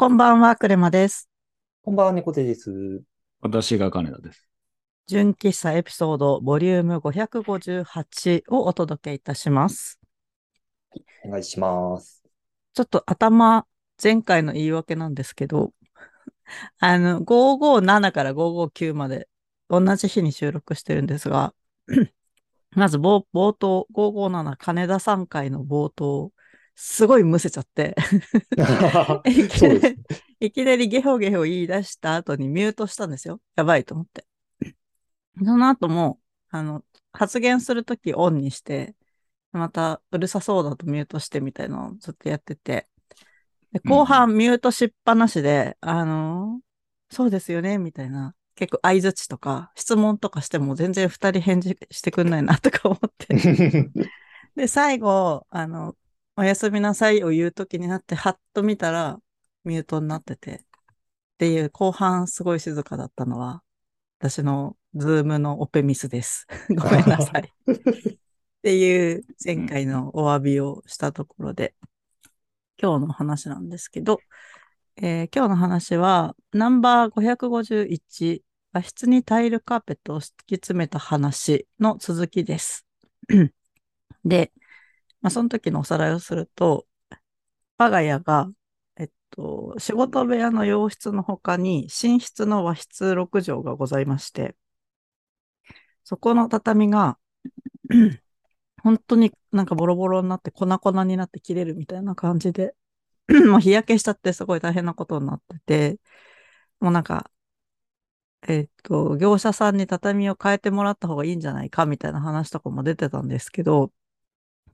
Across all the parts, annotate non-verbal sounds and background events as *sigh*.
こんばんは、クレマです。こんばんは、猫手です。私が金田です。純喫茶エピソードボリューム558をお届けいたします。お願いします。ちょっと頭、前回の言い訳なんですけど、*laughs* あの、557から559まで同じ日に収録してるんですが、*clears throat* まず冒冒頭、557金田さん回の冒頭、すごいむせちゃって、*laughs* いきなり、いきなりゲホゲホ言い出した後にミュートしたんですよ。やばいと思って。その後も、あの、発言するときオンにして、またうるさそうだとミュートしてみたいなのをずっとやってて、で後半ミュートしっぱなしで、あの、そうですよね、みたいな。結構相づちとか質問とかしても全然二人返事してくんないなとか思って。*laughs* で、最後、あの、おやすみなさいを言うときになって、はっと見たら、ミュートになってて、っていう、後半すごい静かだったのは、私のズームのオペミスです。*laughs* ごめんなさい。っていう、前回のお詫びをしたところで、今日の話なんですけど、えー今日の話は、ナンバー551、和室にタイルカーペットを敷き詰めた話の続きです。*clears throat* で、まあ、その時のおさらいをすると、我が家が、えっと、仕事部屋の洋室の他に寝室の和室6畳がございまして、そこの畳が、*clears throat* 本当になんかボロボロになって粉々になって切れるみたいな感じで、*clears throat* もう日焼けしちゃってすごい大変なことになってて、もうなんか、えっと、業者さんに畳を変えてもらった方がいいんじゃないかみたいな話とかも出てたんですけど、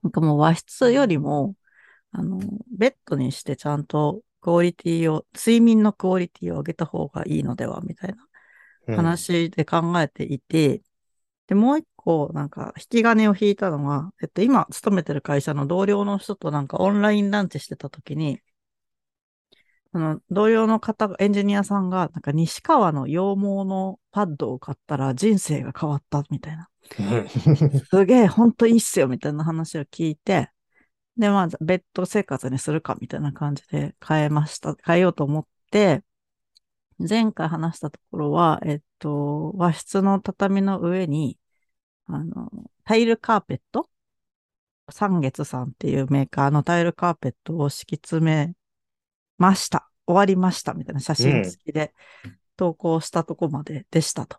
なんかもう和室よりも、あの、ベッドにしてちゃんとクオリティを、睡眠のクオリティを上げた方がいいのではみたいな話で考えていて、で、もう一個、なんか、引き金を引いたのは、えっと、今、勤めてる会社の同僚の人となんかオンラインランチしてた時に、あの、同僚の方が、エンジニアさんが、なんか西川の羊毛のパッドを買ったら人生が変わったみたいな。*laughs* すげえ、ほんといいっすよ、みたいな話を聞いて、で、まあ、ベッド生活にするか、みたいな感じで変えました。変えようと思って、前回話したところは、えっと、和室の畳の上に、あの、タイルカーペット？三月さんっていうメーカーのタイルカーペットを敷き詰めました。終わりました。みたいな写真付きで投稿したとこまででしたと。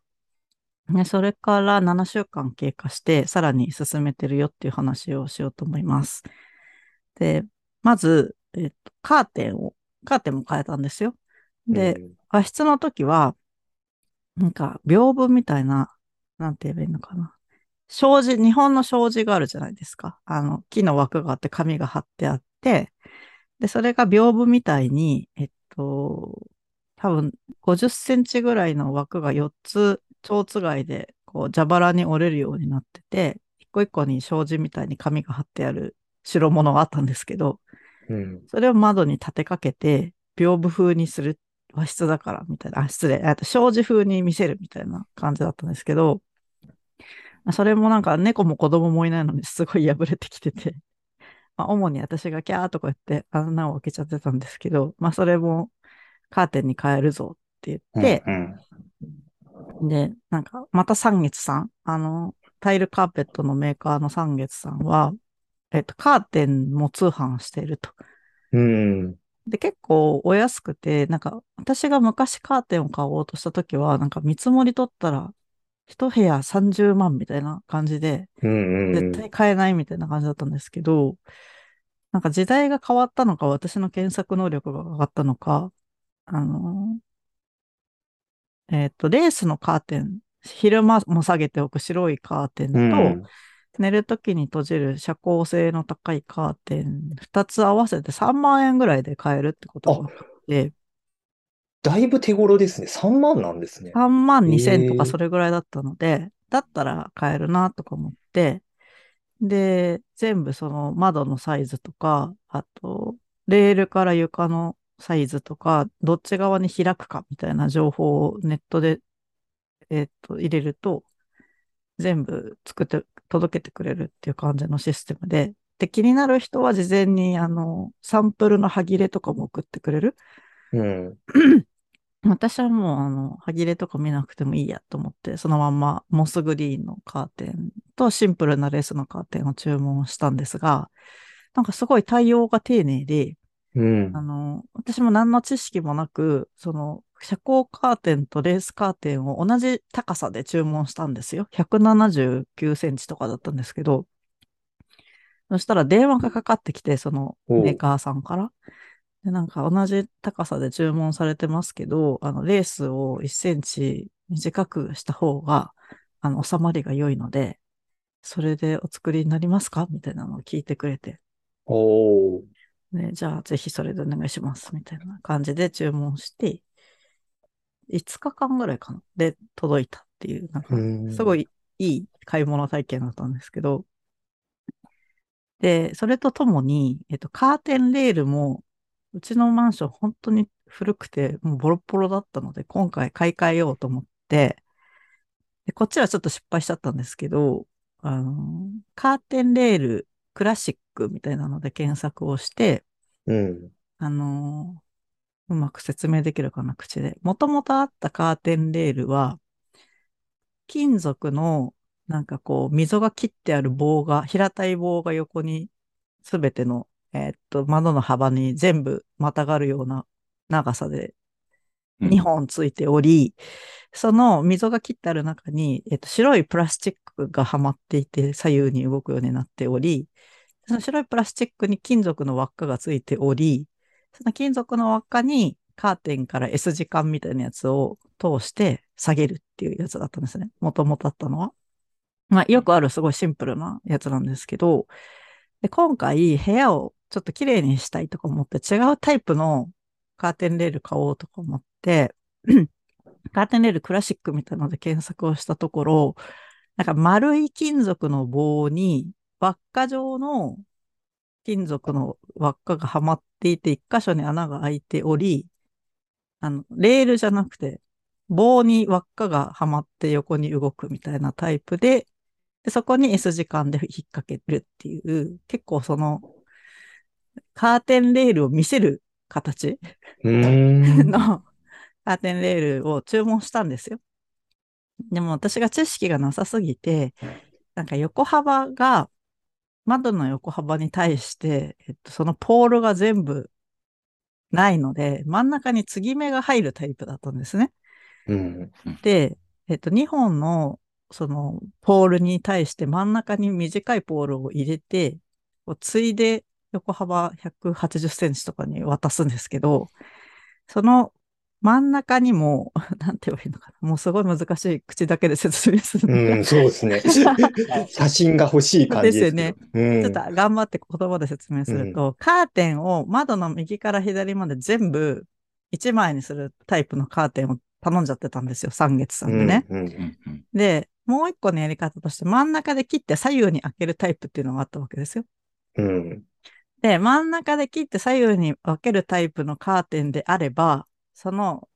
ね、それから7週間経過して、さらに進めてるよっていう話をしようと思います。で、まず、えっと、カーテンを、カーテンも変えたんですよ。で、和室の時は、なんか、屏風みたいな、なんて言えばいいのかな。障子、日本の障子があるじゃないですか。あの、木の枠があって紙が貼ってあって、で、それが屏風みたいに、えっと、多分50センチぐらいの枠が4つ、蝶つがいで、こう、蛇腹に折れるようになってて、一個一個に障子みたいに紙が貼ってある代物があったんですけど、うん。それを窓に立てかけて、屏風風にする和室だから、みたいな、あ、失礼、あと障子風に見せるみたいな感じだったんですけど、まあそれもなんか猫も子供もいないのにすごい破れてきてて、まあ、主に私がキャーとか言って穴を開けちゃってたんですけど、まあそれもカーテンに変えるぞって言って、うん、で、なんか、また三月さん、あの、タイルカーペットのメーカーの三月さんは、えっと、カーテンも通販していると。うん。で、結構お安くて、なんか、私が昔カーテンを買おうとした時は、なんか見積もり取ったら、一部屋30万みたいな感じで、うん。絶対買えないみたいな感じだったんですけど、なんか時代が変わったのか、私の検索能力が上がったのか、あの、えっと、レースのカーテン、昼間も下げておく白いカーテンと、うん。寝るときに閉じる遮光性の高いカーテン、二つ合わせて3万円ぐらいで買えるってことが分かって、だいぶ手頃ですね。3万なんですね。3万2千とかそれぐらいだったので、だったら買えるなとか思って、で、全部その窓のサイズとか、あと、レールから床のサイズとか、どっち側に開くかみたいな情報をネットで、えっと、入れると、全部作って、届けてくれるっていう感じのシステムで、で、気になる人は事前に、あの、サンプルの歯切れとかも送ってくれるうん。*clears throat* 私はもう、あの、歯切れとか見なくてもいいやと思って、そのまんまモスグリーンのカーテンとシンプルなレースのカーテンを注文したんですが、なんかすごい対応が丁寧で、うんあ。の、私も何の知識もなく、その、遮光カーテンとレースカーテンを同じ高さで注文したんですよ。179センチとかだったんですけど、そしたら電話がかかってきて、そのメーカーさんから。で、なんか同じ高さで注文されてますけど、あの、レースを1センチ短くした方が、あの、収まりが良いので、それでお作りになりますか？みたいなのを聞いてくれて。おー。ね、じゃあぜひそれでお願いします。みたいな感じで注文して、5日間ぐらいかな。で、届いたっていう、なんかうんすごいいい買い物体験だったんですけど、で、それとともに、えっと、カーテンレールも、うちのマンション本当に古くて、もうボロッボロだったので、今回買い替えようと思って、でこっちはちょっと失敗しちゃったんですけど、あの、カーテンレールクラシックみたいなので検索をして、うん。あのーうまく説明できるかな、口で。もともとあったカーテンレールは、金属の、なんかこう、溝が切ってある棒が、平たい棒が横に、すべての、えーっと、窓の幅に全部またがるような長さでうん2本ついており、その溝が切ってある中に、えっと、白いプラスチックがはまっていて、左右に動くようになっており、その白いプラスチックに金属の輪っかがついており、その金属の輪っかにカーテンから S 字管みたいなやつを通して下げるっていうやつだったんですね。もともとあったのは。まあ、よくあるすごいシンプルなやつなんですけど、で今回部屋をちょっと綺麗にしたいとか思って違うタイプのカーテンレール買おうとか思って、*clears throat* カーテンレールクラシックみたいなので検索をしたところ、なんか丸い金属の棒に輪っか状の金属の輪っかがはまっていて、一箇所に穴が開いており、あの、レールじゃなくて、棒に輪っかがはまって横に動くみたいなタイプで、でそこに S 字間で引っ掛けるっていう、結構その、カーテンレールを見せる形。*laughs* のカーテンレールを注文したんですよ。でも私が知識がなさすぎて、なんか横幅が、窓の横幅に対して、えっと、そのポールが全部ないので、真ん中に継ぎ目が入るタイプだったんですね。うん。で、えっと、2本の、その、ポールに対して真ん中に短いポールを入れて、こうついで横幅180センチとかに渡すんですけど、その真ん中にも、*laughs* なんて言えばいいのかな。もうすごい難しい口だけで説明するのが、うん、そうですね。*laughs* 写真が欲しい感じですけど。うん。ちょっと頑張って言葉で説明すると、カーテンを窓の右から左まで全部1枚にするタイプのカーテンを頼んじゃってたんですよ、三月さんでね。うん。うんうんうんで、もう一個のやり方として真ん中で切って左右に開けるタイプっていうのがあったわけですよ。うん。で、真ん中で切って左右に分けるタイプのカーテンであれば、その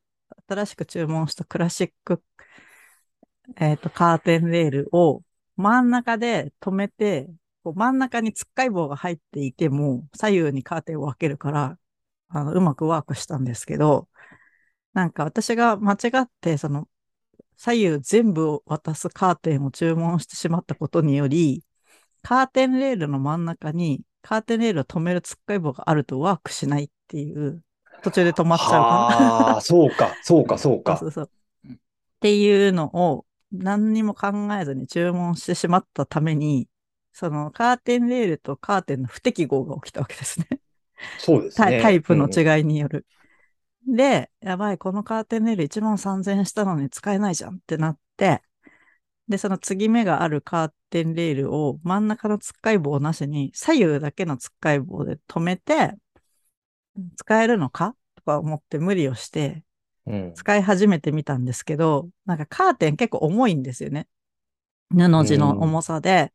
新しく注文したクラシック、えっ、と、カーテンレールを真ん中で止めて、こう真ん中につっかい棒が入っていても、左右にカーテンを分けるから、あの、うまくワークしたんですけど、なんか私が間違って、その、左右全部を渡すカーテンを注文してしまったことにより、カーテンレールの真ん中にカーテンレールを止めるつっかい棒があるとワークしないっていう、途中で止まっちゃうから。はあ、そうか、そうか、そうかそうそ。う。っていうのを何にも考えずに注文してしまったために、そのカーテンレールとカーテンの不適合が起きたわけですね。そうですね。タイプのうん違いによる。で、やばい、このカーテンレール1万3000円したのに使えないじゃんってなって、で、その継ぎ目があるカーテンレールを真ん中のつっかい棒なしに左右だけのつっかい棒で止めて、使えるのか？とか思って無理をして、うん。使い始めてみたんですけど、なんかカーテン結構重いんですよね。布地の重さで。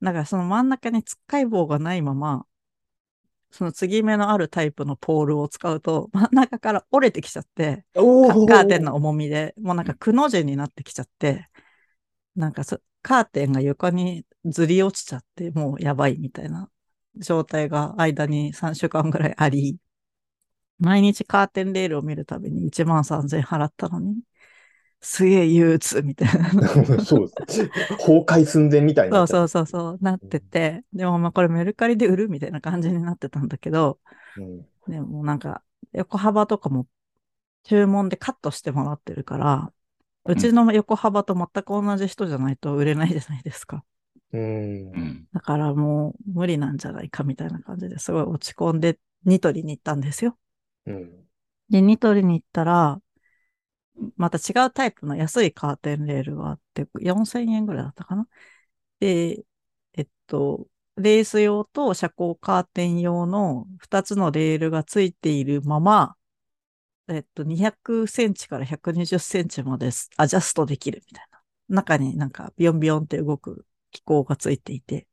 だからその真ん中につっかい棒がないまま、その継ぎ目のあるタイプのポールを使うと、真ん中から折れてきちゃって、ーカーテンの重みで、もうなんかくの字になってきちゃって、なんかそカーテンが床にずり落ちちゃって、もうやばいみたいな状態が間に3週間ぐらいあり、毎日カーテンレールを見るたびに1万3000円払ったのに、すげえ憂鬱みたいな。*laughs* そうです。崩壊寸前みたいになそうそうそうそう、なってて、でもまあこれメルカリで売るみたいな感じになってたんだけど、う。うんでもなんか横幅とかも注文でカットしてもらってるから、うちの横幅と全く同じ人じゃないと売れないじゃないですか。うんう。ん。だからもう無理なんじゃないかみたいな感じですごい落ち込んでニトリに行ったんですよ。うん。で、ニトリに行ったら、また違うタイプの安いカーテンレールがあって、4000円ぐらいだったかな。で、えっと、レース用と遮光カーテン用の2つのレールがついているまま、えっと、200センチから120センチまでアジャストできるみたいな。中になんかビヨンビヨンって動く機構がついていて、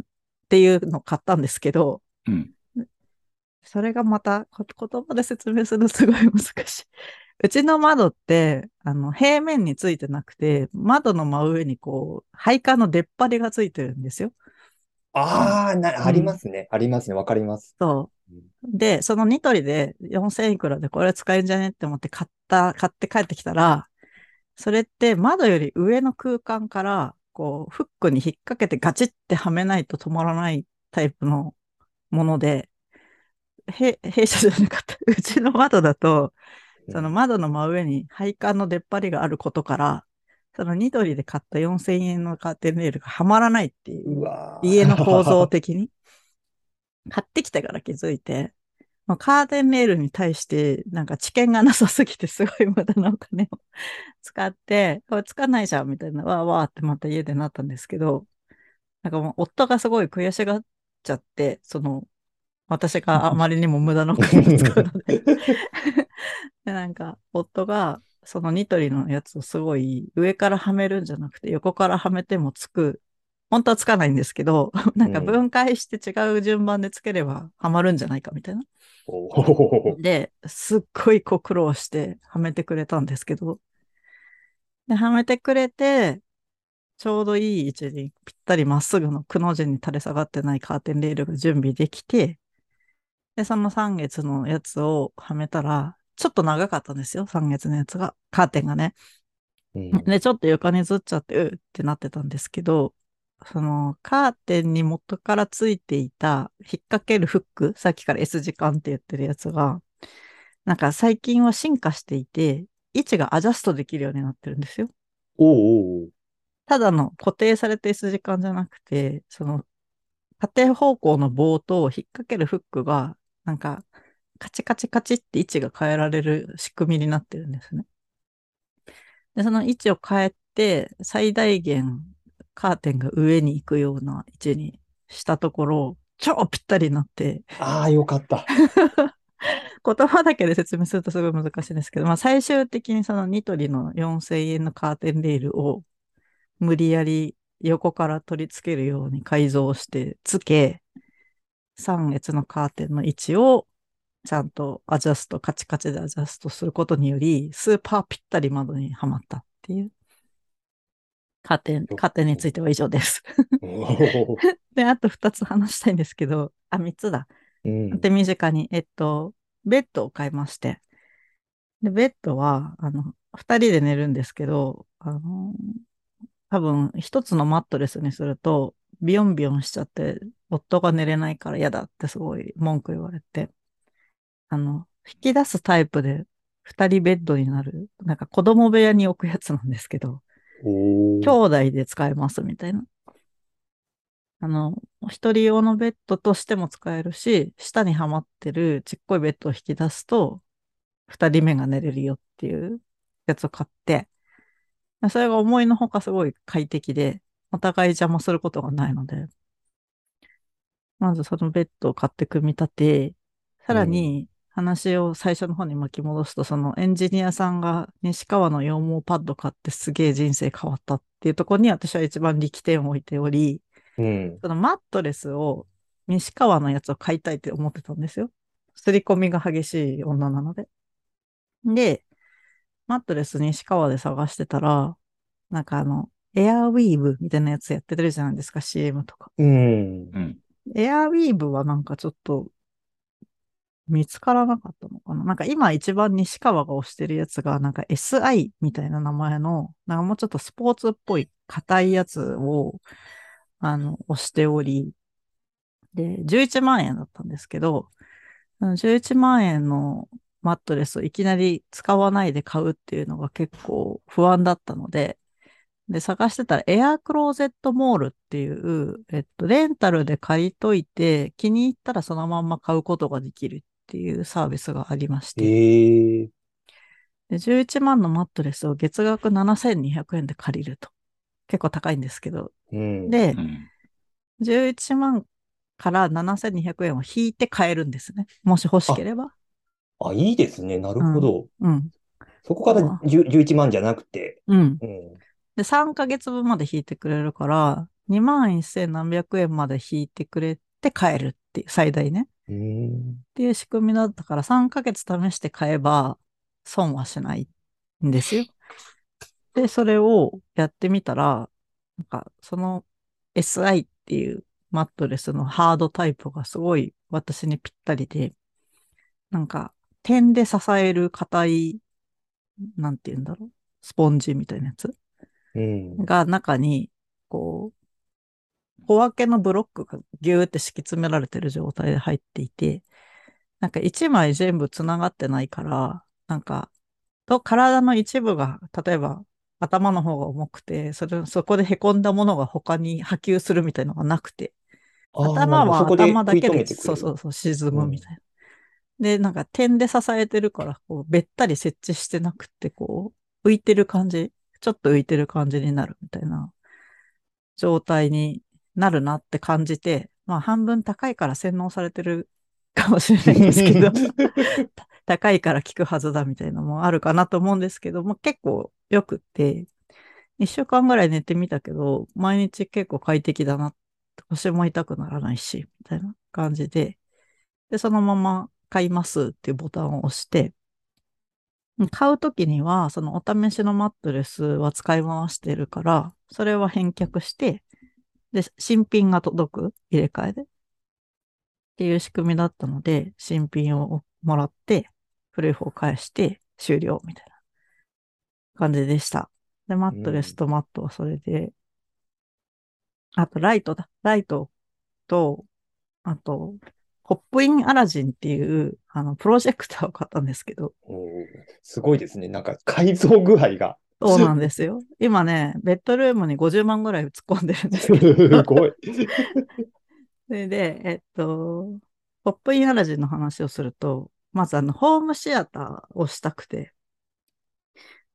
っていうのを買ったんですけど、うん。それがまたこ言葉で説明するのすごい難しい。うちの窓って、あの、平面についてなくて、窓の真上にこう、配管の出っ張りがついてるんですよ。ああ、な、ありますね。ありますね。わかります。そう。で、そのニトリで4000いくらでこれ使えんじゃねって思って買った、買って帰ってきたら、それって窓より上の空間から、こう、フックに引っ掛けてガチってはめないと止まらないタイプのもので、へ、*laughs* 弊社じゃなかった。*laughs* うちの窓だと、その窓の真上に配管の出っ張りがあることから、そのニトリで買った4000円のカーテンレールがはまらないっていうう家の構造的に。買ってきてから気づいて、まあ、カーテンレールに対してなんか知見がなさすぎてすごい無駄なお金を *laughs* 使って、これつかないじゃんみたいな、わーわーってまた家でなったんですけど、なんかもう夫がすごい悔しがっちゃって、その、私があまりにも無駄なお金を使うので。*laughs* で、なんか、夫が、そのニトリのやつをすごい上からはめるんじゃなくて、横からはめてもつく。本当はつかないんですけど、*laughs* なんか分解して違う順番でつければはまるんじゃないかみたいな。で、すっごいこう苦労してはめてくれたんですけど、で、はめてくれて、ちょうどいい位置にぴったりまっすぐのくの字に垂れ下がってないカーテンレールが準備できて、で、その3月のやつをはめたら、ちょっと長かったんですよ、3月のやつが。カーテンがね。うんで、ちょっと床にずっちゃって、うーってなってたんですけど、その、カーテンに元からついていた、引っ掛けるフック、さっきから S 字間って言ってるやつが、なんか最近は進化していて、位置がアジャストできるようになってるんですよ。おうおうただの固定された S 字間じゃなくて、その、縦方向の棒と引っ掛けるフックが、なんか、カチカチカチって位置が変えられる仕組みになってるんですね。で、その位置を変えて、最大限カーテンが上に行くような位置にしたところ、超ぴったりになって、ああ、よかった。*laughs* 言葉だけで説明するとすごい難しいんですけど、まあ最終的にそのニトリの4000円のカーテンレールを無理やり横から取り付けるように改造して付け、3列のカーテンの位置をちゃんとアジャスト、カチカチでアジャストすることにより、スーパーぴったり窓にはまったっていう。カーテン、カーテンについては以上です。*laughs* で、あと2つ話したいんですけど、あ、3つだ。うん手短に、えっと、ベッドを買いまして。で、ベッドは、あの、二人で寝るんですけど、あの、多分、一つのマットレスにすると、ビヨンビヨンしちゃって、夫が寝れないから嫌だってすごい文句言われて、あの、引き出すタイプで二人ベッドになる、なんか子供部屋に置くやつなんですけど、兄弟で使えますみたいな。あの、一人用のベッドとしても使えるし、下にはまってるちっこいベッドを引き出すと、二人目が寝れるよっていうやつを買って、それが思いのほかすごい快適で、お互い邪魔することがないので、まずそのベッドを買って組み立て、さらに話を最初の方に巻き戻すと、そのエンジニアさんが西川の羊毛パッド買ってすげえ人生変わったっていうところに私は一番力点を置いており、うん。そのマットレスを西川のやつを買いたいって思ってたんですよ。刷り込みが激しい女なので。で、マットレス西川で探してたら、なんかあの、エアウィーブみたいなやつやってるじゃないですか、CM とか。うん。エアウィーブはなんかちょっと、見つからなかったのかな。なんか今一番西川が推してるやつが、なんか SI みたいな名前の、なんかもうちょっとスポーツっぽい硬いやつを、あの、推しており、で、11万円だったんですけど、11万円のマットレスをいきなり使わないで買うっていうのが結構不安だったので、で、探してたらエアクローゼットモールっていう、えっと、レンタルで借りといて、気に入ったらそのまんま買うことができるっていうサービスがありまして。ええで、11万のマットレスを月額7200円で借りると。結構高いんですけど。うん。でう、ん。11万から7200円を引いて買えるんですね。もし欲しければ。あ、いいですね。なるほど。うん。そこから10 11万じゃなくて、うん。うん。で、3ヶ月分まで引いてくれるから、2万1000何百円まで引いてくれて買えるっていう、最大ね。っていう仕組みだったから、3ヶ月試して買えば、損はしないんですよ。で、それをやってみたら、なんか、その SI っていうマットレスのハードタイプがすごい私にぴったりで、なんか、点で支える硬い、なんて言うんだろう、スポンジみたいなやつうん。が中に、こう、小分けのブロックがギューって敷き詰められてる状態で入っていて、なんか一枚全部繋がってないから、なんか、と体の一部が、例えば頭の方が重くて、それ、そこで凹んだものが他に波及するみたいなのがなくて、頭は頭だけで、そうそうそう、沈むみたいな。で、なんか点で支えてるから、こう、べったり設置してなくて、こう、浮いてる感じ、ちょっと浮いてる感じになるみたいな。状態になるなって感じて、まあ半分高いから洗脳されてるかもしれないんですけど、*laughs* 高いから効くはずだみたいなのもあるかなと思うんですけども、結構良くって、一週間ぐらい寝てみたけど、毎日結構快適だな。腰も痛くならないし、みたいな感じで、で、そのまま買いますっていうボタンを押して、買うときには、そのお試しのマットレスは使い回してるから、それは返却して、で、新品が届く入れ替えで。っていう仕組みだったので、新品をもらって、古い方を返して終了みたいな感じでした。で、マットレスとマットはそれで、あとライトだ。ライトと、あと、ポップインアラジンっていう、あの、プロジェクターを買ったんですけど、すごいですね。なんか改造具合が。そうなんですよ。今ね、ベッドルームに50万ぐらい突っ込んでるんですすけど。ごい。*laughs* それで、えっと、ポップインアラジンの話をすると、まずあの、ホームシアターをしたくて。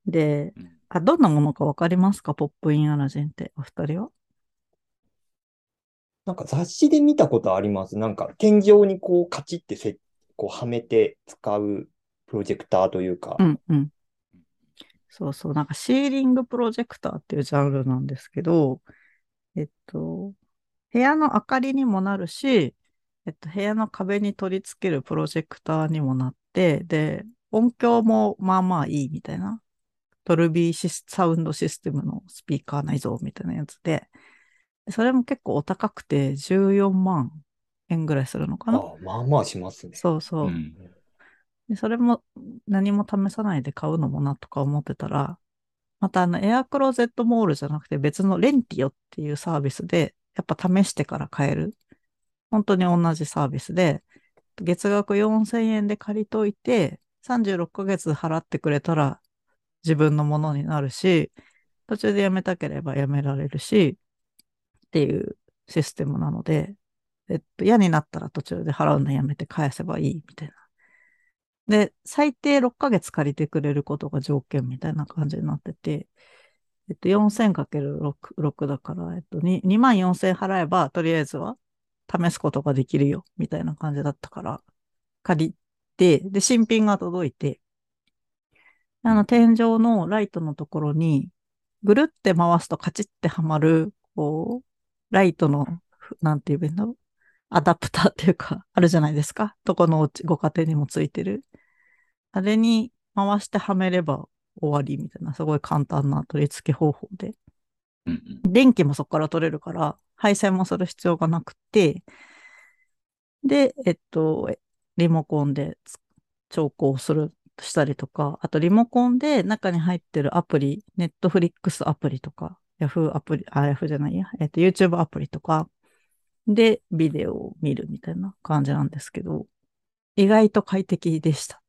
でうん、あ、どんなものかわかりますか？ポップインアラジンって、お二人は？なんか雑誌で見たことあります。なんか天井にこうカチってせこうはめて使うプロジェクターというか。うんうん。そうそう、なんかシーリングプロジェクターっていうジャンルなんですけど、えっと、部屋の明かりにもなるし、えっと、部屋の壁に取り付けるプロジェクターにもなって、で、音響もまあまあいいみたいな。ドルビーシスサウンドシステムのスピーカー内蔵みたいなやつで、それも結構お高くて14万円ぐらいするのかな。あまあまあしますね。そうそうう。ん。で、それも何も試さないで買うのもなとか思ってたら、またあのエアクローゼットモールじゃなくて別のレンティオっていうサービスで、やっぱ試してから買える。本当に同じサービスで、月額4000円で借りといて、36ヶ月払ってくれたら自分のものになるし、途中でやめたければやめられるし、っていうシステムなので、えっと、嫌になったら途中で払うのやめて返せばいいみたいな。で、最低6ヶ月借りてくれることが条件みたいな感じになってて、えっと、4000×6 6だから、えっと、2, 2万4000払えば、とりあえずは試すことができるよ、みたいな感じだったから、借りて、で、新品が届いて、あの、天井のライトのところに、ぐるって回すとカチッてはまる、こう、ライトの、なんて言えばいいんだろう。アダプターっていうか、あるじゃないですか。どこのご家庭にもついてる。あれに回してはめれば終わりみたいな、すごい簡単な取り付け方法で。うん電気もそこから取れるから、配線もする必要がなくて、で、えっと、リモコンでつ調光する、したりとか、あとリモコンで中に入ってるアプリ、ネットフリックスアプリとか、ヤフーアプリ、あ、ヤフーじゃないや、えっ、と、YouTube アプリとかでビデオを見るみたいな感じなんですけど、意外と快適でした。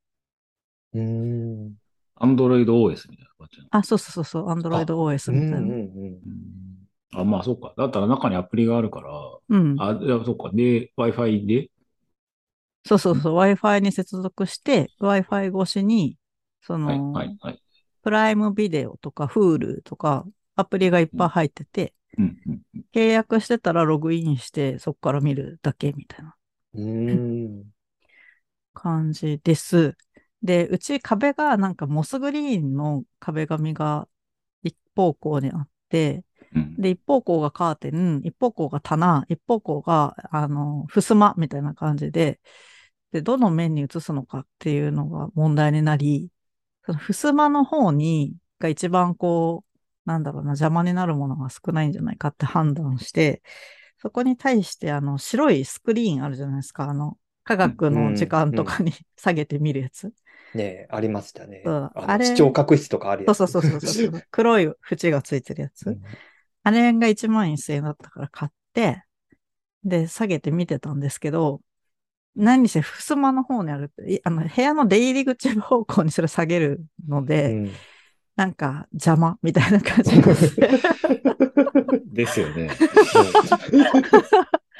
うーん。アンドロイド OS みたいな感じなの？あ、そうそうそうそう、Android OS みたいな。うんうんうん。うんあ、まあ、そっか。だったら中にアプリがあるから、うん。あ、いや、そっか。で、Wi-Fi で、そうそうそう、Wi-Fi に接続して、Wi-Fi 越しに、そはい、の、はい、はい。プライムビデオとか Hulu とか、アプリがいっぱい入ってて、うん、うん。契約してたらログインして、そこから見るだけみたいな。感じです。で、うち壁がなんかモスグリーンの壁紙が一方向にあって、うんで、一方向がカーテン、一方向が棚、一方向が、あの、襖みたいな感じで、で、どの面に移すのかっていうのが問題になり、その襖の方に、が一番こう、なんだろうな、邪魔になるものが少ないんじゃないかって判断して、そこに対して、あの、白いスクリーンあるじゃないですか。あの、科学の時間とかに *laughs* 下げて見るやつ。ねえ、ありましたね。うんあれ視聴覚室とかあるやつ。そうそうそうそうそう。*laughs* 黒い縁がついてるやつ。うんあれが1万1000円だったから買って、で、下げて見てたんですけど、何せ、襖の方にあるって、いあの、部屋の出入り口方向にそれ下げるので、うんなんか邪魔みたいな感じです。*laughs* ですよね。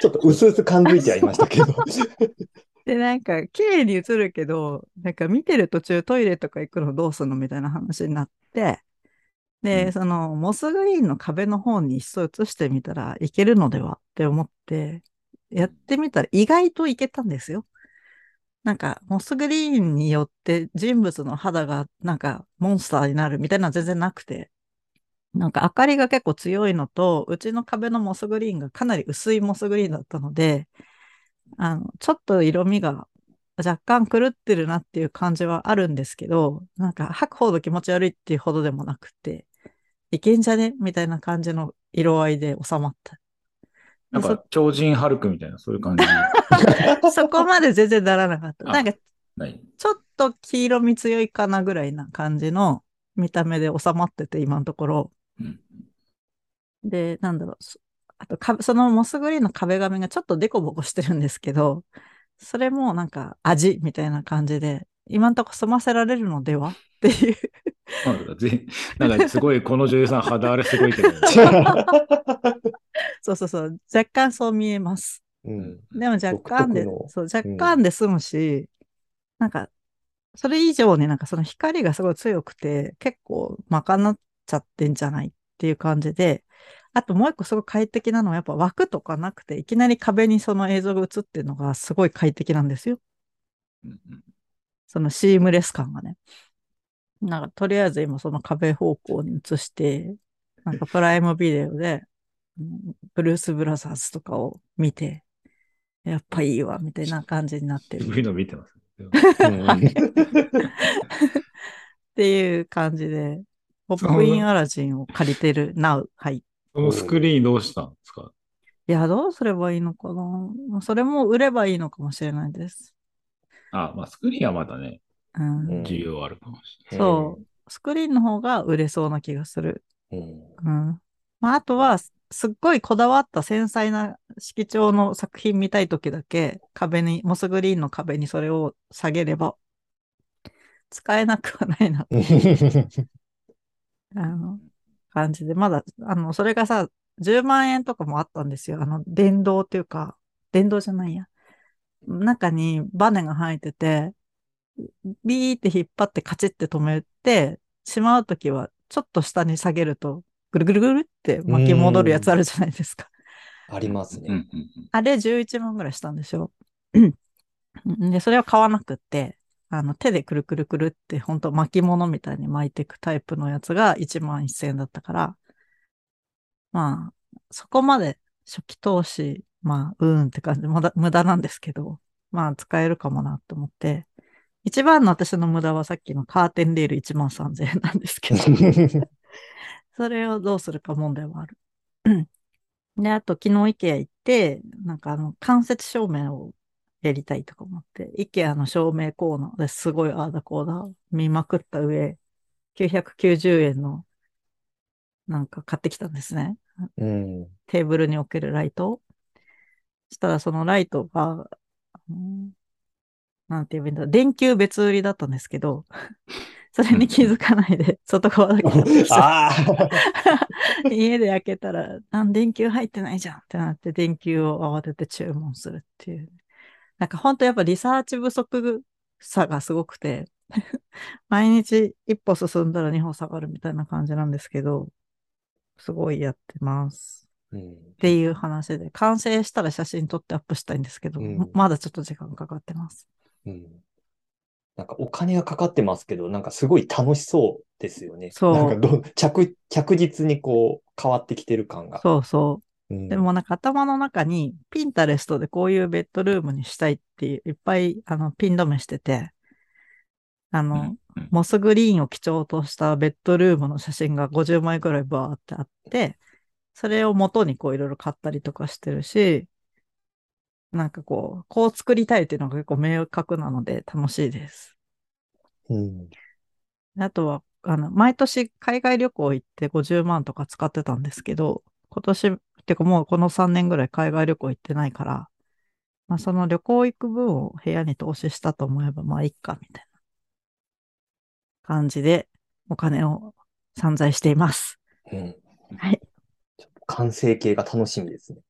ちょっと薄々感づいてはいましたけど。*laughs* で、なんか、綺麗に映るけど、なんか見てる途中トイレとか行くのどうするのみたいな話になって、で、うんその、モスグリーンの壁の方にいっそ映してみたらいけるのではって思って、やってみたら意外といけたんですよ。なんか、モスグリーンによって人物の肌がなんかモンスターになるみたいなのは全然なくて、なんか明かりが結構強いのと、うちの壁のモスグリーンがかなり薄いモスグリーンだったので、あの、ちょっと色味が若干狂ってるなっていう感じはあるんですけど、なんか吐くほど気持ち悪いっていうほどでもなくて、いけんじゃねみたいな感じの色合いで収まった。なんか、超人ハルクみたいな、そういう感じ。*laughs* そ *laughs* そこまで全然ならなかった。あなんか。ちょっと黄色み強いかなぐらいな感じの見た目で収まってて、今のところ。うんで、なんだろう。そあとか、そのモスグリーンの壁紙がちょっとデコボコしてるんですけど、それもなんか味みたいな感じで、今んとこ済ませられるのではっていう。なんかぜなんかすごい、この女優さん肌荒れすごいけど。*laughs* そうそうそう。若干そう見えます。うん。でも若干でそう、若干で済むし、なんか、それ以上になんかその光がすごい強くて、結構賄っちゃってんじゃないっていう感じで、あともう一個すごい快適なのはやっぱ枠とかなくて、いきなり壁にその映像が映ってるのがすごい快適なんですよ。うんうん。そのシームレス感がね。なんかとりあえず今その壁方向に映して、なんかプライムビデオで、うんブルース・ブラザーズとかを見て、やっぱいいわ、みたいな感じになってる。そういうの見てます。うん *laughs* っていう感じで、ポップインアラジンを借りてる Now。はい。いそのスクリーンどうしたんですか？や、どうすればいいのかなそれも売ればいいのかもしれないです。あ、まあ、スクリーンはまだね、うん。うん需要あるかもしれそう。スクリーンの方が売れそうな気がする。うんうん。まあ、あとは、すすっごいこだわった繊細な色調の作品見たいときだけ、壁に、モスグリーンの壁にそれを下げれば、使えなくはないな、*laughs* あの、感じで、まだ、あの、それがさ、10万円とかもあったんですよ。あの、電動っていうか、電動じゃないや。中にバネが入ってて、ビーって引っ張ってカチッて止めて、しまうときは、ちょっと下に下げると、ぐるぐるぐるって巻き戻るやつあるじゃないですか。ありますね。うんうんあれ11万ぐらいしたんですよ。う *clears throat* んで、それは買わなくって、あの、手でくるくるくるって、ほんと巻物みたいに巻いていくタイプのやつが1万1000円だったから、まあ、そこまで初期投資、まあ、うーんって感じ、無駄無駄なんですけど、まあ、使えるかもなと思って、一番の私の無駄はさっきのカーテンレール1万3000円なんですけど、*laughs* それをどうするか問題はある。で、あと昨日 IKEA 行って、なんかあの、間接照明をやりたいとか思って、IKEA の照明コーナーですごいあーだこーだ見まくった上、990円のなんか買ってきたんですね。うん。テーブルに置けるライト。そしたらそのライトが、うんなんて言えばいいんだ、電球別売りだったんですけど、それに気づかないで、外側だけ。*laughs* 家で開けたら、なん電球入ってないじゃんってなって、電球を慌てて注文するっていう。なんか本当やっぱリサーチ不足さがすごくて、毎日一歩進んだら二歩下がるみたいな感じなんですけど、すごいやってます。うんっていう話で、完成したら写真撮ってアップしたいんですけど、うんまだちょっと時間かかってます。うんなんかお金がかかってますけど、なんかすごい楽しそうですよね。そうなんかど着着実にこう変わってきてる感が。そうそう。うんでもなんか頭の中にピンタレストでこういうベッドルームにしたいっていういっぱいあのピン止めしてて、あの、うんうんモスグリーンを基調としたベッドルームの写真が50枚くらいバーってあって、それを元にこういろいろ買ったりとかしてるし、なんかこう、こう作りたいっていうのが結構明確なので楽しいです。うんあとは、あの、毎年海外旅行行って50万とか使ってたんですけど、今年、ってかもうこの3年ぐらい海外旅行行ってないから、まあその旅行行く分を部屋に投資したと思えばまあいいか、みたいな感じでお金を散財しています。うんはい。ちょっと完成形が楽しみですね。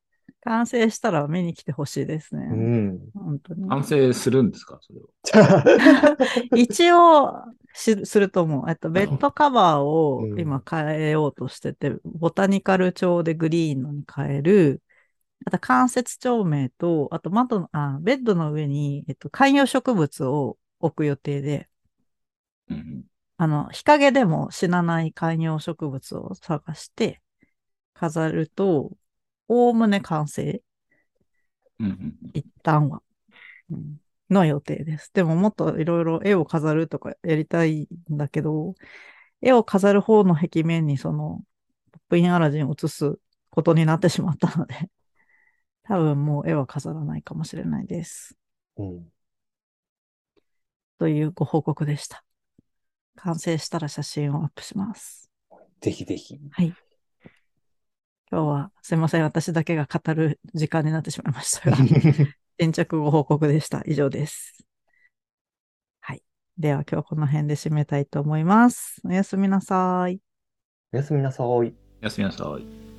完成したら見に来てほしいですうね。ん。本当に。完成するんですか？それを。*laughs* *laughs* 一応しすると思う。えっと、ベッドカバーをうん今変えようとしてて、ボタニカル調でグリーンのに変える。あと間接照明と、あと窓の、あ、ベッドの上に、えっと、観葉植物を置く予定で、うんあの、日陰でも死なない観葉植物を探して飾ると、おおむね完成。うんうん一旦は、うんの予定です。でももっといろいろ絵を飾るとかやりたいんだけど、絵を飾る方の壁面にその、ポップインアラジンを映すことになってしまったので、*laughs* 多分もう絵は飾らないかもしれないです。うんというご報告でした。完成したら写真をアップします。ぜひぜひ。はい。今日はすいません。私だけが語る時間になってしまいましたが。*laughs* 先着ご報告でした。以上です。はい。では今日この辺で締めたいと思います。おやすみなさい。おやすみなさい。おやすみなさい。